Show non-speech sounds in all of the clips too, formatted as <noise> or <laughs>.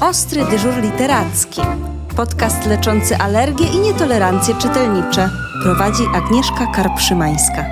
Ostry dyżur literacki. Podcast leczący alergie i nietolerancje czytelnicze. Prowadzi Agnieszka Karpszymańska.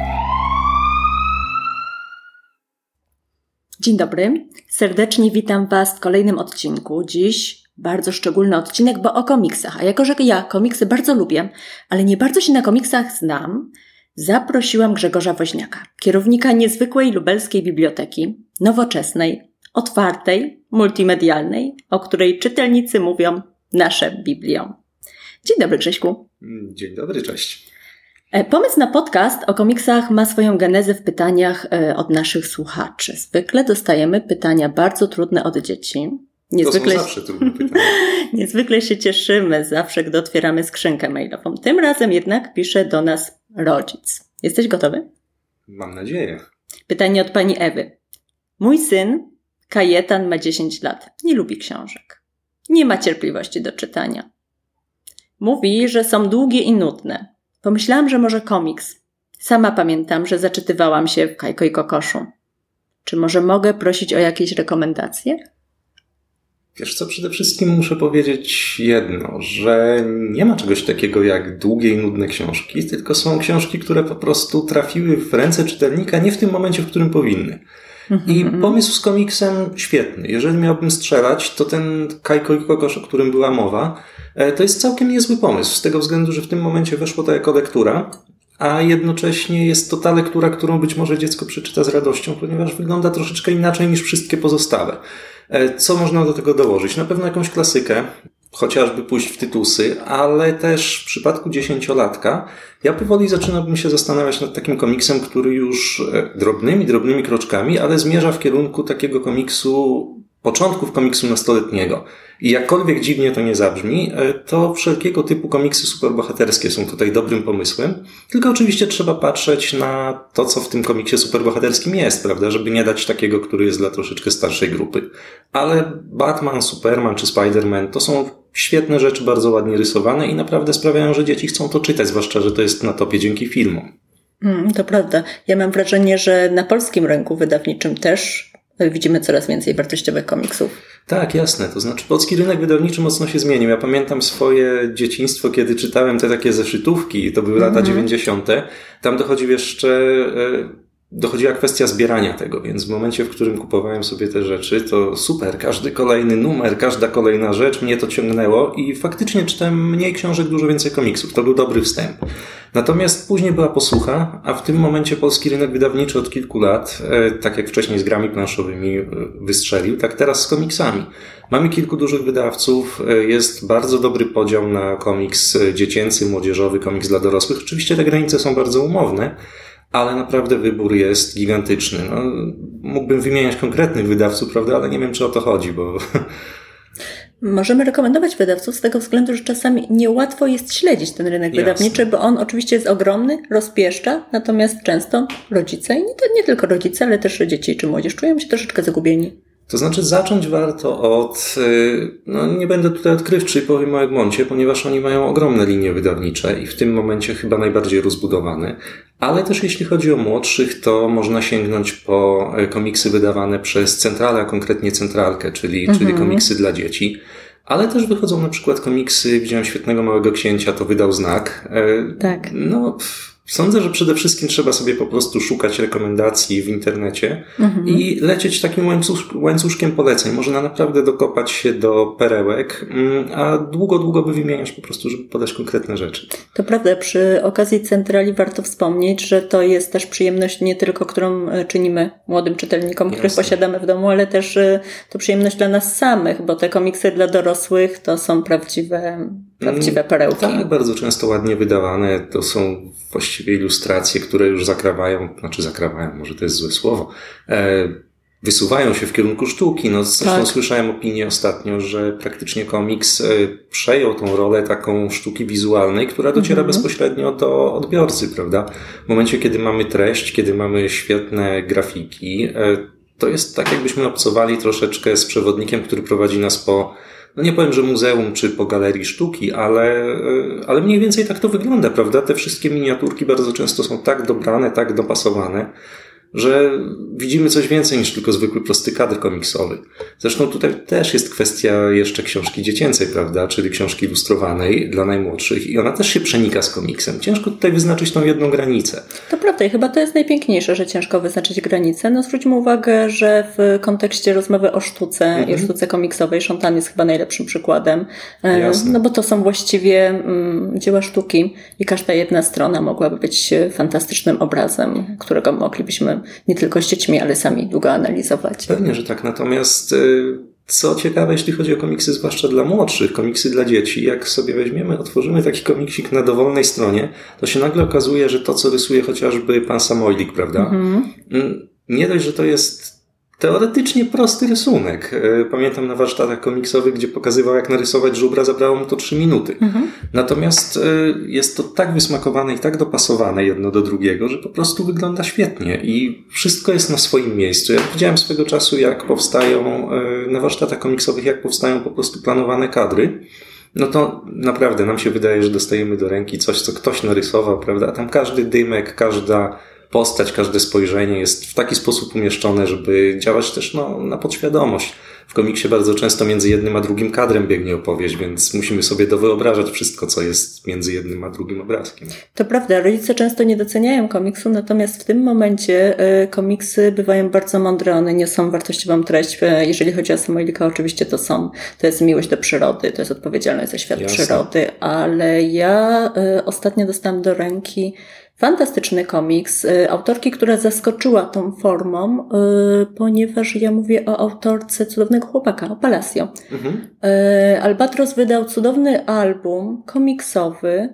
Dzień dobry. Serdecznie witam Was w kolejnym odcinku. Dziś bardzo szczególny odcinek, bo o komiksach. A jako, że ja komiksy bardzo lubię, ale nie bardzo się na komiksach znam, zaprosiłam Grzegorza Woźniaka, kierownika niezwykłej lubelskiej biblioteki, nowoczesnej, otwartej, multimedialnej, o której czytelnicy mówią nasze Biblią. Dzień dobry, Grześku. Dzień dobry, cześć. E, pomysł na podcast o komiksach ma swoją genezę w pytaniach e, od naszych słuchaczy. Zwykle dostajemy pytania bardzo trudne od dzieci. Niezwykle, to są zawsze trudne pytania. <laughs> Niezwykle się cieszymy zawsze, gdy otwieramy skrzynkę mailową. Tym razem jednak pisze do nas rodzic. Jesteś gotowy? Mam nadzieję. Pytanie od pani Ewy. Mój syn, Kajetan, ma 10 lat. Nie lubi książek. Nie ma cierpliwości do czytania. Mówi, że są długie i nudne. Pomyślałam, że może komiks. Sama pamiętam, że zaczytywałam się w Kajko i Kokoszu. Czy może mogę prosić o jakieś rekomendacje? Wiesz co, przede wszystkim muszę powiedzieć jedno, że nie ma czegoś takiego jak długie i nudne książki, tylko są książki, które po prostu trafiły w ręce czytelnika nie w tym momencie, w którym powinny. I mhm. pomysł z komiksem świetny. Jeżeli miałbym strzelać, to ten Kajko i Kokosz, o którym była mowa, e, to jest całkiem niezły pomysł, z tego względu, że w tym momencie weszło to jako lektura, a jednocześnie jest to ta lektura, którą być może dziecko przeczyta z radością, ponieważ wygląda troszeczkę inaczej niż wszystkie pozostałe. E, co można do tego dołożyć? Na pewno jakąś klasykę, chociażby pójść w tytusy, ale też w przypadku dziesięciolatka ja powoli zaczynałbym się zastanawiać nad takim komiksem, który już e, drobnymi, drobnymi kroczkami, ale zmierza w kierunku takiego komiksu, początków komiksu nastoletniego. I jakkolwiek dziwnie to nie zabrzmi, e, to wszelkiego typu komiksy superbohaterskie są tutaj dobrym pomysłem. Tylko oczywiście trzeba patrzeć na to, co w tym komiksie superbohaterskim jest, prawda? Żeby nie dać takiego, który jest dla troszeczkę starszej grupy. Ale Batman, Superman czy Spider-Man to są świetne rzeczy, bardzo ładnie rysowane i naprawdę sprawiają, że dzieci chcą to czytać, zwłaszcza, że to jest na topie dzięki filmom. Mm, to prawda. Ja mam wrażenie, że na polskim rynku wydawniczym też widzimy coraz więcej wartościowych komiksów. Tak, jasne. To znaczy polski rynek wydawniczy mocno się zmienił. Ja pamiętam swoje dzieciństwo, kiedy czytałem te takie zeszytówki, to były lata mm -hmm. 90. Tam dochodził jeszcze e, dochodziła kwestia zbierania tego, więc w momencie, w którym kupowałem sobie te rzeczy, to super, każdy kolejny numer, każda kolejna rzecz mnie to ciągnęło i faktycznie czytałem mniej książek, dużo więcej komiksów. To był dobry wstęp. Natomiast później była posłucha, a w tym momencie polski rynek wydawniczy od kilku lat, e, tak jak wcześniej z grami planszowymi e, wystrzelił, tak teraz z komiksami. Mamy kilku dużych wydawców, e, jest bardzo dobry podział na komiks dziecięcy, młodzieżowy, komiks dla dorosłych. Oczywiście te granice są bardzo umowne, ale naprawdę wybór jest gigantyczny. No, mógłbym wymieniać konkretnych wydawców, prawda, ale nie wiem, czy o to chodzi, bo. <laughs> Możemy rekomendować wydawców z tego względu, że czasami niełatwo jest śledzić ten rynek Jasne. wydawniczy, bo on oczywiście jest ogromny, rozpieszcza, natomiast często rodzice, i nie, nie tylko rodzice, ale też dzieci czy młodzież czują się troszeczkę zagubieni. To znaczy zacząć warto od, y, no nie będę tutaj odkrywczy i powiem o Egmoncie, ponieważ oni mają ogromne linie wydawnicze i w tym momencie chyba najbardziej rozbudowane. Ale też jeśli chodzi o młodszych, to można sięgnąć po e, komiksy wydawane przez centralę, a konkretnie centralkę, czyli, mhm. czyli komiksy dla dzieci. Ale też wychodzą na przykład komiksy, widziałem świetnego Małego Księcia, to wydał znak. E, tak. No, pff, Sądzę, że przede wszystkim trzeba sobie po prostu szukać rekomendacji w internecie mhm. i lecieć takim łańcusz, łańcuszkiem poleceń. Można naprawdę dokopać się do perełek, mm, a długo, długo by wymieniać po prostu, żeby podać konkretne rzeczy. To prawda, przy okazji centrali warto wspomnieć, że to jest też przyjemność nie tylko, którą e, czynimy młodym czytelnikom, Jasne. których posiadamy w domu, ale też e, to przyjemność dla nas samych, bo te komiksy dla dorosłych to są prawdziwe, prawdziwe mm, perełki. Tak, bardzo często ładnie wydawane. To są właściwie ilustracje, które już zakrawają, znaczy zakrawają, może to jest złe słowo, e, wysuwają się w kierunku sztuki. No, zresztą tak. słyszałem opinię ostatnio, że praktycznie komiks e, przejął tą rolę taką sztuki wizualnej, która dociera mhm. bezpośrednio do odbiorcy, prawda? W momencie, kiedy mamy treść, kiedy mamy świetne grafiki, e, to jest tak, jakbyśmy obcowali troszeczkę z przewodnikiem, który prowadzi nas po no nie powiem, że muzeum czy po galerii sztuki, ale, e, ale mniej więcej tak to wygląda, prawda? Te wszystkie miniaturki bardzo często są tak dobrane, tak dopasowane, że widzimy coś więcej niż tylko zwykły prosty kadr komiksowy. Zresztą tutaj też jest kwestia jeszcze książki dziecięcej, prawda, czyli książki ilustrowanej dla najmłodszych i ona też się przenika z komiksem. Ciężko tutaj wyznaczyć tą jedną granicę. To prawda i chyba to jest najpiękniejsze, że ciężko wyznaczyć granicę. No zwróćmy uwagę, że w kontekście rozmowy o sztuce mhm. i o sztuce komiksowej Szontan jest chyba najlepszym przykładem. E, Jasne. No bo to są właściwie mm, dzieła sztuki i każda jedna strona mogłaby być fantastycznym obrazem, którego moglibyśmy nie tylko z dziećmi, ale sami długo analizować. Pewnie, że tak. Natomiast y, co ciekawe, jeśli chodzi o komiksy, zwłaszcza dla młodszych, komiksy dla dzieci, jak sobie weźmiemy, otworzymy taki komiksik na dowolnej stronie, to się nagle okazuje, że to, co rysuje chociażby pan Samoilik, prawda? Mhm. Mm, nie dość, że to jest teoretycznie prosty rysunek. E, pamiętam na warsztatach komiksowych, gdzie pokazywał, jak narysować żubra, zabrało mu to trzy minuty. Mhm. Natomiast e, jest to tak wysmakowane i tak dopasowane jedno do drugiego, że po prostu wygląda świetnie i wszystko jest na swoim miejscu. Ja widziałem swego czasu, jak powstają e, na warsztatach komiksowych, jak powstają po prostu planowane kadry no to naprawdę nam się wydaje, że dostajemy do ręki coś, co ktoś narysował, prawda? A tam każdy dymek, każda postać, każde spojrzenie jest w taki sposób umieszczone, żeby działać też no, na podświadomość. W komiksie bardzo często między jednym a drugim kadrem biegnie opowieść, więc musimy sobie dowyobrażać wszystko, co jest między jednym a drugim obrazkiem. To prawda, rodzice często nie doceniają komiksu, natomiast w tym momencie y, komiksy bywają bardzo mądre, one niosą wartościową treść. Y, jeżeli chodzi o Samoilika, oczywiście to są, to jest miłość do przyrody, to jest odpowiedzialność za świat Jasne. przyrody, ale ja y, ostatnio dostałam do ręki Fantastyczny komiks y, autorki, która zaskoczyła tą formą, y, ponieważ ja mówię o autorce Cudownego Chłopaka, o Palacio. Mhm. Y, Albatros wydał cudowny album komiksowy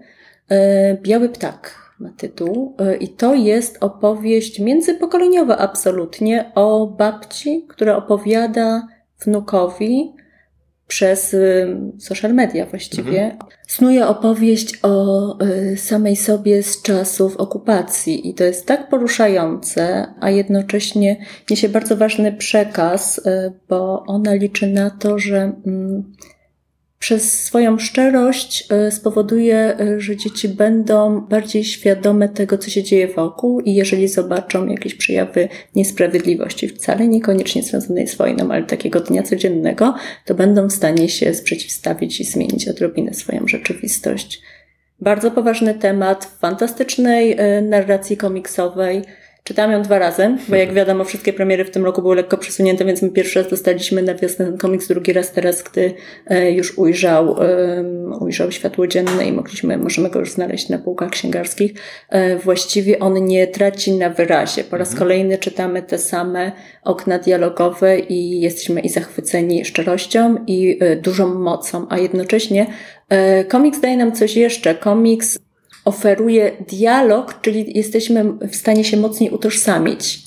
Biały Ptak ma tytuł i to jest opowieść międzypokoleniowa absolutnie o babci, która opowiada wnukowi przez y, social media właściwie. Mhm. Snuje opowieść o y, samej sobie z czasów okupacji i to jest tak poruszające, a jednocześnie niesie bardzo ważny przekaz, y, bo ona liczy na to, że mm, przez swoją szczerość e, spowoduje, e, że dzieci będą bardziej świadome tego, co się dzieje wokół i jeżeli zobaczą jakieś przejawy niesprawiedliwości, wcale niekoniecznie związanej z wojną, ale takiego dnia codziennego, to będą w stanie się sprzeciwstawić i zmienić odrobinę swoją rzeczywistość. Bardzo poważny temat w fantastycznej e, narracji komiksowej, Czytałam ją dwa razy, bo jak wiadomo, wszystkie premiery w tym roku były lekko przesunięte, więc my pierwszy raz dostaliśmy na wiosnę ten komiks, drugi raz teraz, gdy e, już ujrzał, ujrzał światło dzienne i mogliśmy, możemy go już znaleźć na półkach księgarskich. E, właściwie on nie traci na wyrazie. Po raz mhm. kolejny czytamy te same okna dialogowe i jesteśmy i zachwyceni szczerością i e, dużą mocą, a jednocześnie komiks daje nam coś jeszcze. Komiks oferuje dialog, czyli jesteśmy w stanie się mocniej utożsamić.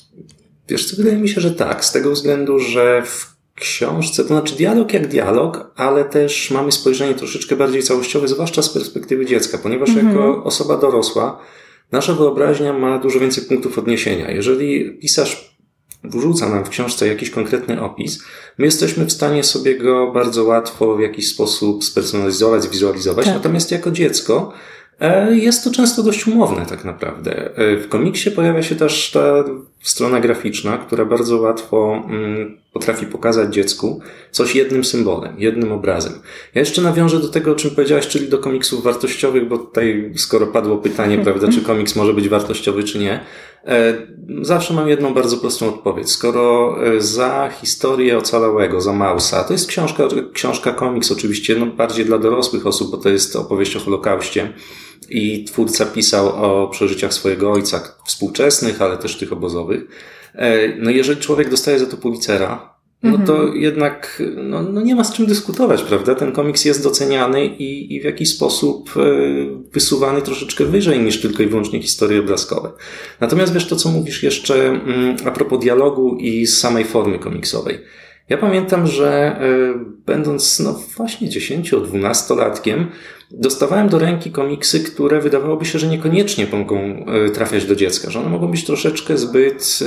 Wiesz co, wydaje mi się, że tak, z tego względu, że w książce, to znaczy dialog jak dialog, ale też mamy spojrzenie troszeczkę bardziej całościowe, zwłaszcza z perspektywy dziecka, ponieważ mhm. jako osoba dorosła nasza wyobraźnia ma dużo więcej punktów odniesienia. Jeżeli pisarz wrzuca nam w książce jakiś konkretny opis, my jesteśmy w stanie sobie go bardzo łatwo w jakiś sposób spersonalizować, zwizualizować. Tak. Natomiast jako dziecko jest to często dość umowne, tak naprawdę. E, w komiksie pojawia się też ta strona graficzna, która bardzo łatwo mm, potrafi pokazać dziecku coś jednym symbolem, jednym obrazem. Ja jeszcze nawiążę do tego, o czym powiedziałaś, czyli do komiksów wartościowych, bo tutaj, skoro padło pytanie, prawda, czy komiks może być wartościowy, czy nie, e, zawsze mam jedną bardzo prostą odpowiedź. Skoro za historię ocalałego, za Mausa, to jest książka, książka komiks oczywiście, no bardziej dla dorosłych osób, bo to jest opowieść o Holokauście, i twórca pisał o przeżyciach swojego ojca, współczesnych, ale też tych obozowych. E, no jeżeli człowiek dostaje za to Pulitzera, no to mhm. jednak no, no nie ma z czym dyskutować, prawda? Ten komiks jest doceniany i, i w jakiś sposób e, wysuwany troszeczkę wyżej niż tylko i wyłącznie historie obrazkowe. Natomiast wiesz to, co mówisz jeszcze mm, a propos dialogu i samej formy komiksowej. Ja pamiętam, że e, będąc no właśnie 10-12 latkiem, dostawałem do ręki komiksy, które wydawałoby się, że niekoniecznie mogą e, trafiać do dziecka, że one mogą być troszeczkę zbyt, e,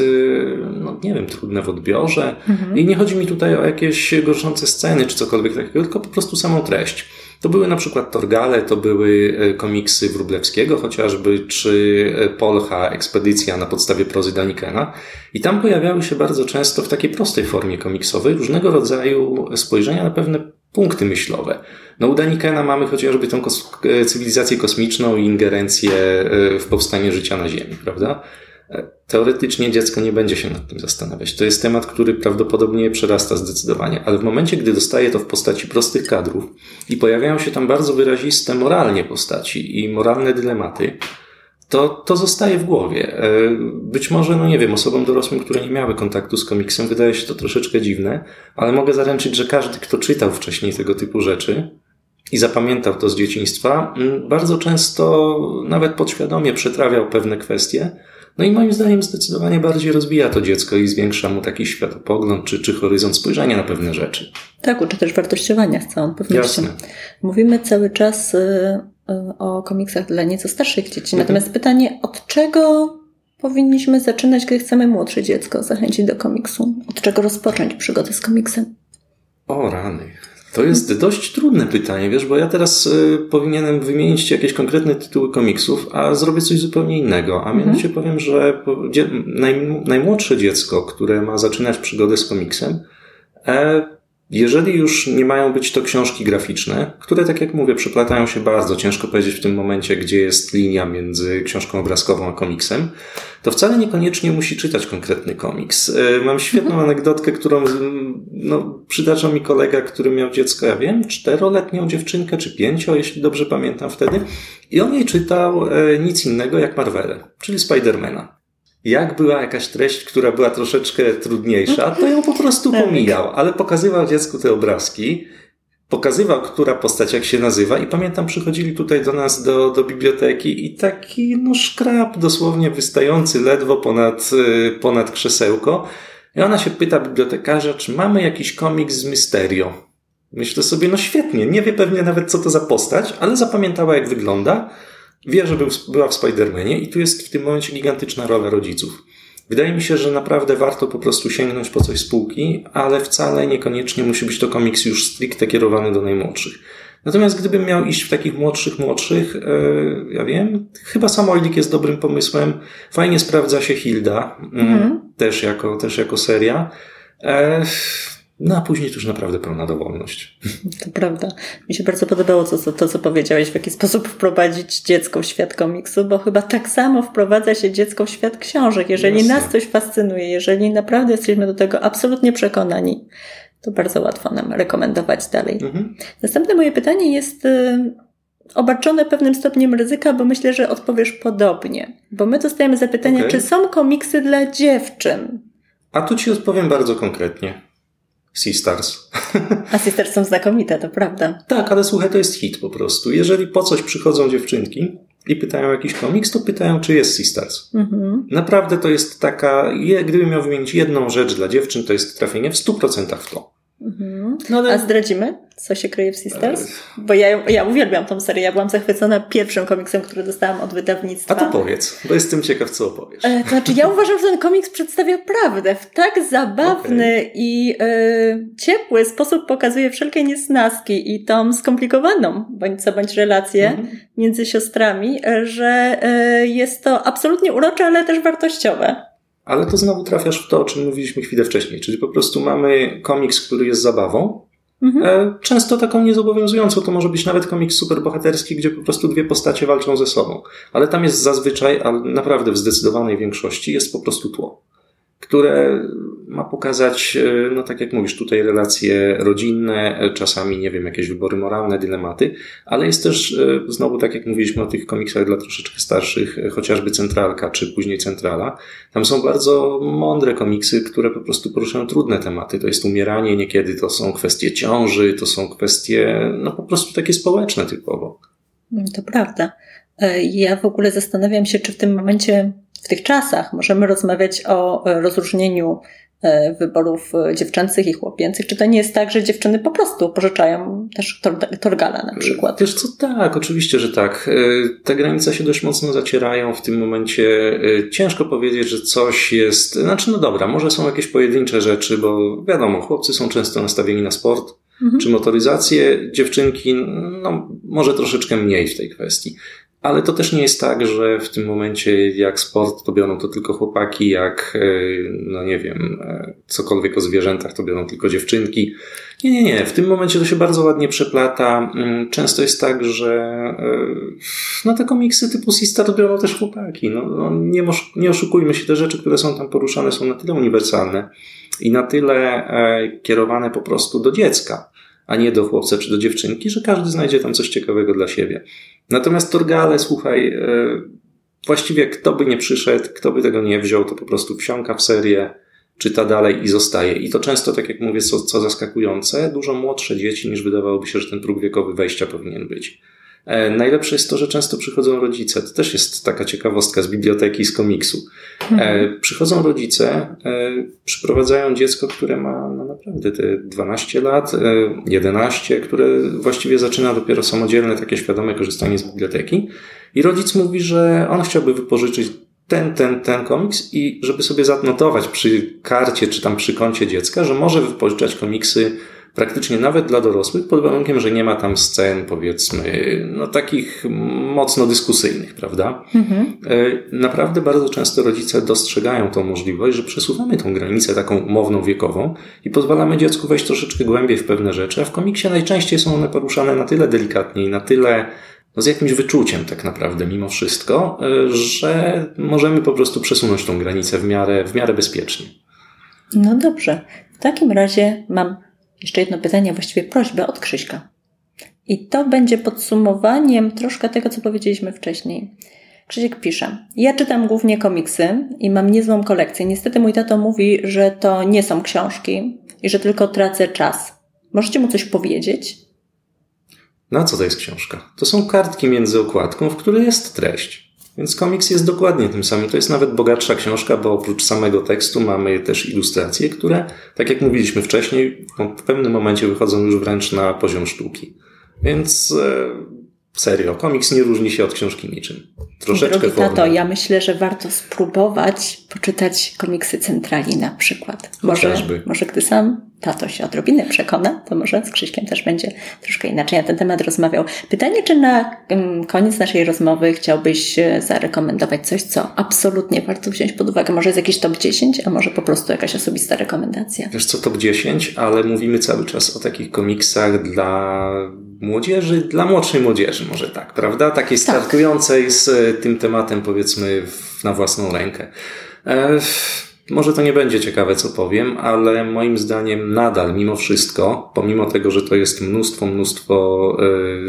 no nie wiem, trudne w odbiorze. Mhm. I nie chodzi mi tutaj o jakieś gorszące sceny czy cokolwiek takiego, tylko po prostu samą treść. To były na przykład Torgale, to były e, komiksy Wróblewskiego chociażby, czy e, Polcha, Ekspedycja na podstawie prozy Danikena. I tam pojawiały się bardzo często w takiej prostej formie komiksowej różnego rodzaju spojrzenia na pewne punkty myślowe. No u Danikena mamy chociażby tą kos e, cywilizację kosmiczną i ingerencję w powstanie życia na Ziemi, prawda? Teoretycznie dziecko nie będzie się nad tym zastanawiać. To jest temat, który prawdopodobnie przerasta zdecydowanie, ale w momencie, gdy dostaje to w postaci prostych kadrów i pojawiają się tam bardzo wyraziste moralnie postaci i moralne dylematy, to, to zostaje w głowie. E, być może, no nie wiem, osobom dorosłym, które nie miały kontaktu z komiksem, wydaje się to troszeczkę dziwne, ale mogę zaręczyć, że każdy, kto czytał wcześniej tego typu rzeczy i zapamiętał to z dzieciństwa, bardzo często nawet podświadomie przetrawiał pewne kwestie, no i moim zdaniem zdecydowanie bardziej rozbija to dziecko i zwiększa mu taki światopogląd czy, czy horyzont spojrzenia na pewne rzeczy. Tak, uczy też wartościowania z całą pewnością. Jasne. Mówimy cały czas y, y, o komiksach dla nieco starszych dzieci. Mhm. Natomiast pytanie, od czego powinniśmy zaczynać, gdy chcemy młodsze dziecko zachęcić do komiksu? Od czego rozpocząć przygodę z komiksem? O rany. To jest dość trudne pytanie, wiesz, bo ja teraz y, powinienem wymienić jakieś konkretne tytuły komiksów, a zrobię coś zupełnie innego. A mianowicie mhm. powiem, że naj, najmłodsze dziecko, które ma zaczynać przygodę z komiksem, e, jeżeli już nie mają być to książki graficzne, które, tak jak mówię, przeplatają się bardzo, ciężko powiedzieć w tym momencie, gdzie jest linia między książką obrazkową a komiksem, to wcale niekoniecznie musi czytać konkretny komiks. E, mam świetną mhm. anegdotkę, którą no, przytaczał mi kolega, który miał dziecko, ja wiem, czteroletnią dziewczynkę, czy pięcio, jeśli dobrze pamiętam wtedy, i on jej czytał e, nic innego jak Marvelę, czyli Spidermana jak była jakaś treść, która była troszeczkę trudniejsza, to ją po prostu pomijał, ale pokazywał dziecku te obrazki, pokazywał, która postać jak się nazywa i pamiętam, przychodzili tutaj do nas do, do biblioteki i taki no szkrab dosłownie wystający ledwo ponad, y, ponad krzesełko. I ona się pyta bibliotekarza, czy mamy jakiś komiks z Mysterio. Myślę sobie, no świetnie, nie wie pewnie nawet co to za postać, ale zapamiętała jak wygląda Wie, że był, była w Spider-Manie i tu jest w tym momencie gigantyczna rola rodziców. Wydaje mi się, że naprawdę warto po prostu sięgnąć po coś z półki, ale wcale niekoniecznie musi być to komiks już stricte kierowany do najmłodszych. Natomiast gdybym miał iść w takich młodszych, młodszych, yy, ja wiem, chyba Samoldik jest dobrym pomysłem. Fajnie sprawdza się Hilda, mm. też, jako, też jako seria. E, no a później to już naprawdę pełna dowolność. To prawda. Mi się bardzo podobało to, co, to, co powiedziałeś, w jaki sposób wprowadzić dziecko w świat komiksu, bo chyba tak samo wprowadza się dziecko w świat książek. Jeżeli Jasne. nas coś fascynuje, jeżeli naprawdę jesteśmy do tego absolutnie przekonani, to bardzo łatwo nam rekomendować dalej. Mhm. Następne moje pytanie jest y, obarczone pewnym stopniem ryzyka, bo myślę, że odpowiesz podobnie. Bo my dostajemy zapytanie, okay. czy są komiksy dla dziewczyn? A tu ci odpowiem bardzo konkretnie. Sisters. A Sisters są znakomite, to prawda. Tak, ale słuchaj, to jest hit po prostu. Jeżeli po coś przychodzą dziewczynki i pytają jakiś komiks, to pytają, czy jest Sisters. Mhm. Naprawdę to jest taka, gdybym miał wymienić jedną rzecz dla dziewczyn, to jest trafienie w 100% w to. Mhm. No, ale... A zdradzimy, co się kryje w Sisters? Bo ja, ja uwielbiam tą serię. Ja byłam zachwycona pierwszym komiksem, który dostałam od wydawnictwa. A to powiedz, bo jestem ciekaw, co opowiesz. E, to znaczy, ja uważam, że ten komiks przedstawia prawdę. W tak zabawny okay. i e, ciepły sposób pokazuje wszelkie niesnaski i tą skomplikowaną, bądź co bądź relację mhm. między siostrami, e, że jest to absolutnie urocze, ale też wartościowe. Ale to znowu trafiasz w to, o czym mówiliśmy chwilę wcześniej, czyli po prostu mamy komiks, który jest zabawą, mhm. E, często taką niezobowiązującą. To może być nawet komiks superbohaterski, gdzie po prostu dwie postacie walczą ze sobą. Ale tam jest zazwyczaj, a naprawdę w zdecydowanej większości, jest po prostu tło które ma pokazać, e, no tak jak mówisz, tutaj relacje rodzinne, e, czasami, nie wiem, jakieś wybory moralne, dylematy, ale jest też e, znowu, tak jak mówiliśmy o tych komiksach dla troszeczkę starszych, chociażby Centralka, czy później Centrala. Tam są bardzo mądre komiksy, które po prostu poruszają trudne tematy. To jest umieranie niekiedy, to są kwestie ciąży, to są kwestie, no po prostu takie społeczne typowo. To prawda. Ja w ogóle zastanawiam się, czy w tym momencie w tych czasach możemy rozmawiać o e, rozróżnieniu e, wyborów e, dziewczęcych i chłopięcych? Czy to nie jest tak, że dziewczyny po prostu pożyczają też Torgala na przykład? Wiesz co, tak, oczywiście, że tak. Te granice się dość mocno zacierają w tym momencie. Ciężko powiedzieć, że coś jest, znaczy no dobra, może są jakieś pojedyncze rzeczy, bo wiadomo, chłopcy są często nastawieni na sport, Mhm. Czy motoryzację dziewczynki, no może troszeczkę mniej w tej kwestii. Ale to też nie jest tak, że w tym momencie jak sport to biorą to tylko chłopaki, jak e, no nie wiem, e, cokolwiek o zwierzętach to biorą tylko dziewczynki. Nie, nie, nie. W tym momencie to się bardzo ładnie przeplata. Mm, często jest tak, że e, no te komiksy typu Sister biorą też chłopaki. No, no nie, nie oszukujmy się, te rzeczy, które są tam poruszane są na tyle uniwersalne i na tyle kierowane po prostu do dziecka a nie do chłopca czy do dziewczynki, że każdy znajdzie tam coś ciekawego dla siebie. Natomiast Torgale, słuchaj, e, właściwie kto by nie przyszedł, kto by tego nie wziął, to po prostu wsiąka w serię, czyta dalej i zostaje. I to często, tak jak mówię, co, co zaskakujące, dużo młodsze dzieci niż wydawałoby się, że ten próg wiekowy wejścia powinien być. E, najlepsze jest to, że często przychodzą rodzice. To też jest taka ciekawostka z biblioteki, z komiksu. E, mhm. Przychodzą rodzice, e, przyprowadzają dziecko, które ma no naprawdę te 12 lat, 11, które właściwie zaczyna dopiero samodzielne, takie świadome korzystanie z biblioteki. I rodzic mówi, że on chciałby wypożyczyć ten, ten, ten komiks i żeby sobie zanotować przy karcie czy tam przy koncie dziecka, że może wypożyczać komiksy praktycznie nawet dla dorosłych, pod warunkiem, że nie ma tam scen, powiedzmy, no takich mocno dyskusyjnych, prawda? Mhm. E, naprawdę bardzo często rodzice dostrzegają tą możliwość, że przesuwamy tą granicę taką umowną wiekową i pozwalamy dziecku wejść troszeczkę głębiej w pewne rzeczy, a w komiksie najczęściej są one poruszane na tyle delikatnie i na tyle no z jakimś wyczuciem tak naprawdę mimo wszystko, e, że możemy po prostu przesunąć tą granicę w miarę, w miarę bezpiecznie. No dobrze. W takim razie mam jeszcze jedno pytanie, właściwie prośbę od Krzyśka. I to będzie podsumowaniem troszkę tego, co powiedzieliśmy wcześniej. Krzysiek pisze: Ja czytam głównie komiksy i mam niezłą kolekcję. Niestety mój tato mówi, że to nie są książki i że tylko tracę czas. Możecie mu coś powiedzieć? Na co to jest książka? To są kartki między okładką, w której jest treść. Więc komiks jest dokładnie tym samym. To jest nawet bogatsza książka, bo oprócz samego tekstu mamy też ilustracje, które, tak jak mówiliśmy wcześniej, w pewnym momencie wychodzą już wręcz na poziom sztuki. Więc e, serio, komiks nie różni się od książki niczym. Troszeczkę Drogi tato, ja myślę, że warto spróbować poczytać komiksy Centrali na przykład. Może, może gdy sam tato się odrobinę przekona, to może z Krzyśkiem też będzie troszkę inaczej na ten temat rozmawiał. Pytanie, czy na koniec naszej rozmowy chciałbyś e, zarekomendować coś, co absolutnie warto wziąć pod uwagę? Może jest jakiś top 10, a może po prostu jakaś osobista rekomendacja? Wiesz co, top 10, ale mówimy cały czas o takich komiksach dla młodzieży, dla młodszej młodzieży, może tak, prawda? Takiej tak. startującej z e, tym tematem, powiedzmy, na własną rękę. E, może to nie będzie ciekawe, co powiem, ale moim zdaniem nadal, mimo wszystko, pomimo tego, że to jest mnóstwo, mnóstwo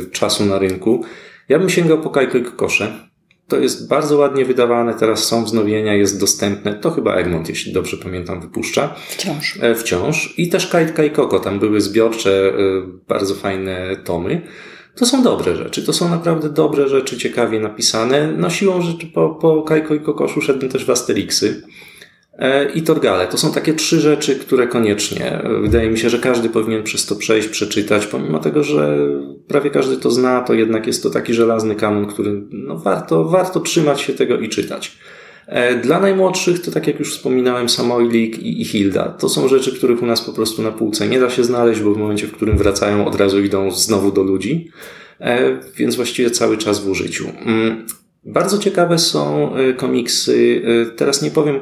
y, czasu na rynku, ja bym sięgał po Kajko i Kokosze. To jest bardzo ładnie wydawane, teraz są wznowienia, jest dostępne. To chyba Egmont, jeśli dobrze pamiętam, wypuszcza. Wciąż. E, wciąż. I też Kajtka i Koko, tam były zbiorcze, y, bardzo fajne tomy. To są dobre rzeczy, to są naprawdę dobre rzeczy, ciekawie napisane. No siłą rzeczy po, po Kajko i Kokoszu szedłem też w Asteriksy. E, i Torgale. To są takie trzy rzeczy, które koniecznie. E, wydaje mi się, że każdy powinien przez to przejść, przeczytać, pomimo tego, że prawie każdy to zna, to jednak jest to taki żelazny kanon, który no, warto, warto trzymać się tego i czytać. E, dla najmłodszych to tak jak już wspominałem Samoilik i, i Hilda. To są rzeczy, których u nas po prostu na półce nie da się znaleźć, bo w momencie, w którym wracają od razu idą znowu do ludzi. Więc właściwie cały czas w użyciu. Bardzo ciekawe są e, komiksy. E, teraz nie powiem, e,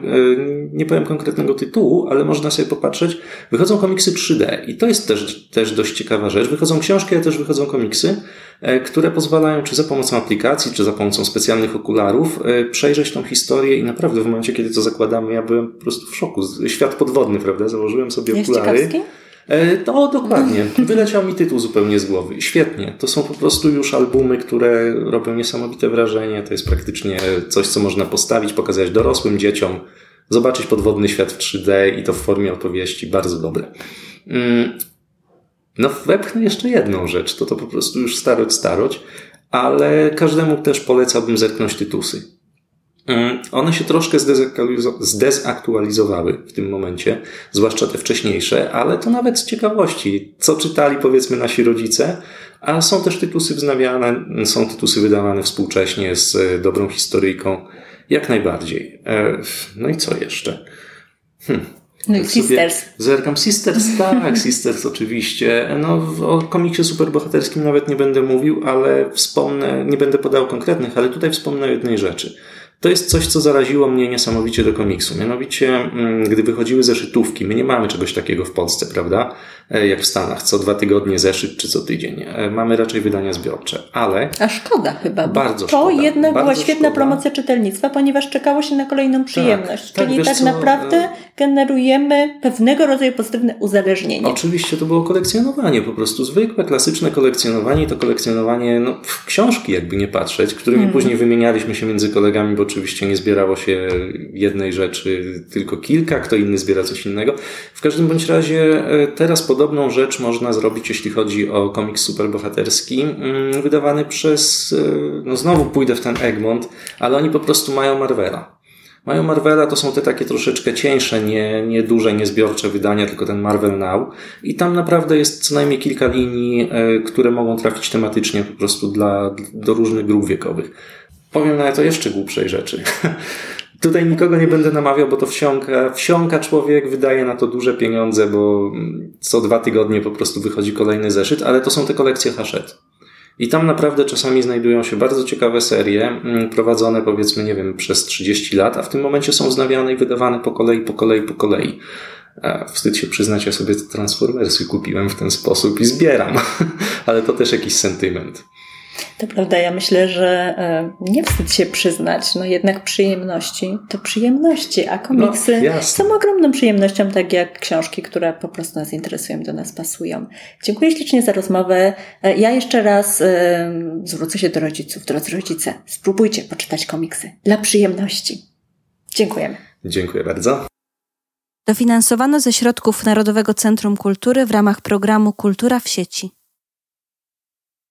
nie powiem konkretnego tytułu, ale można sobie popatrzeć. Wychodzą komiksy 3D i to jest też, też dość ciekawa rzecz. Wychodzą książki, ale też wychodzą komiksy, które pozwalają, czy za pomocą aplikacji, czy za pomocą specjalnych okularów, przejrzeć tą historię i naprawdę w momencie, kiedy to zakładamy, ja byłem po prostu w szoku. Świat podwodny, prawda? Założyłem sobie jest okulary. Ciekawski? No, dokładnie. Wyleciał mi tytuł zupełnie z głowy. Świetnie. To są po prostu już albumy, które robią niesamowite wrażenie. To jest praktycznie coś, co można postawić, pokazać dorosłym dzieciom, zobaczyć podwodny świat w 3D i to w formie opowieści. Bardzo dobre. Mm, no, wepchnę jeszcze jedną rzecz. To to po prostu już starość, starość, ale każdemu też polecałbym zerknąć tytusy. Mm, one się troszkę zdezaktualizowały w tym momencie, zwłaszcza te wcześniejsze, ale to nawet z ciekawości, co czytali powiedzmy nasi rodzice, a są też tytusy wznawiane, są tytusy wydawane współcześnie z e, dobrą historyjką, jak najbardziej. E, no i co jeszcze? Hm. No i Tak Sisters. Zerkam. Sisters, tak, <laughs> Sisters oczywiście. No, o komiksie superbohaterskim nawet nie będę mówił, ale wspomnę, nie będę podał konkretnych, ale tutaj wspomnę o jednej rzeczy. To jest coś, co zaraziło mnie niesamowicie do komiksu. Mianowicie, mm, gdy wychodziły zeszytówki, my nie mamy czegoś takiego w Polsce, prawda? E, Jak w Stanach, co dwa tygodnie zeszyt, czy co tydzień. E, Mamy raczej wydania zbiorcze, ale A szkoda chyba. Bardzo to szkoda, jednak była świetna szkoda. promocja czytelnictwa, ponieważ czekało się na kolejną przyjemność. tak, Czyli tak co, naprawdę e- generujemy pewnego rodzaju pozytywne uzależnienie. Oczywiście to było kolekcjonowanie, po prostu zwykłe, klasyczne kolekcjonowanie i to kolekcjonowanie, no, w książki jakby nie patrzeć, którymi Mhm. później wymienialiśmy się między kolegami, bo oczywiście nie zbierało się jednej rzeczy, tylko kilka, kto inny zbiera coś innego. W każdym bądź razie e, teraz podobną rzecz można zrobić, jeśli chodzi o komiks superbohaterski, mm, wydawany przez, e, no znowu pójdę w ten Egmont, ale oni po prostu mają Marvela. Mają Marvela, to są te takie troszeczkę cieńsze, nie, nie duże, niezbiorcze wydania, tylko ten Marvel Now. I tam naprawdę jest co najmniej kilka linii, e, które mogą trafić tematycznie po prostu dla, do różnych grup wiekowych. Powiem nawet o jeszcze głupszej rzeczy. <laughs> Tutaj nikogo nie będę namawiał, bo to wsiąka, wsiąka człowiek, wydaje na to duże pieniądze, bo co dwa tygodnie po prostu wychodzi kolejny zeszyt, ale to są te kolekcje haszet. I tam naprawdę czasami znajdują się bardzo ciekawe serie, mm, prowadzone powiedzmy, nie wiem, przez 30 lat, a w tym momencie są wznawiane i wydawane po kolei, po kolei, po kolei. E, Wstyd się przyznać, ja sobie Transformersy kupiłem w ten sposób i zbieram, <laughs> ale to też jakiś sentyment. To prawda, ja myślę, że e, nie wstyd się przyznać, no jednak przyjemności to przyjemności, a komiksy No, są ogromną przyjemnością, tak jak książki, które po prostu nas interesują, do nas pasują. Dziękuję ślicznie za rozmowę. E, Ja jeszcze raz e, zwrócę się do rodziców. Drodzy rodzice, spróbujcie poczytać komiksy dla przyjemności. Dziękujemy. Dziękuję bardzo. Dofinansowano ze środków Narodowego Centrum Kultury w ramach programu Kultura w sieci.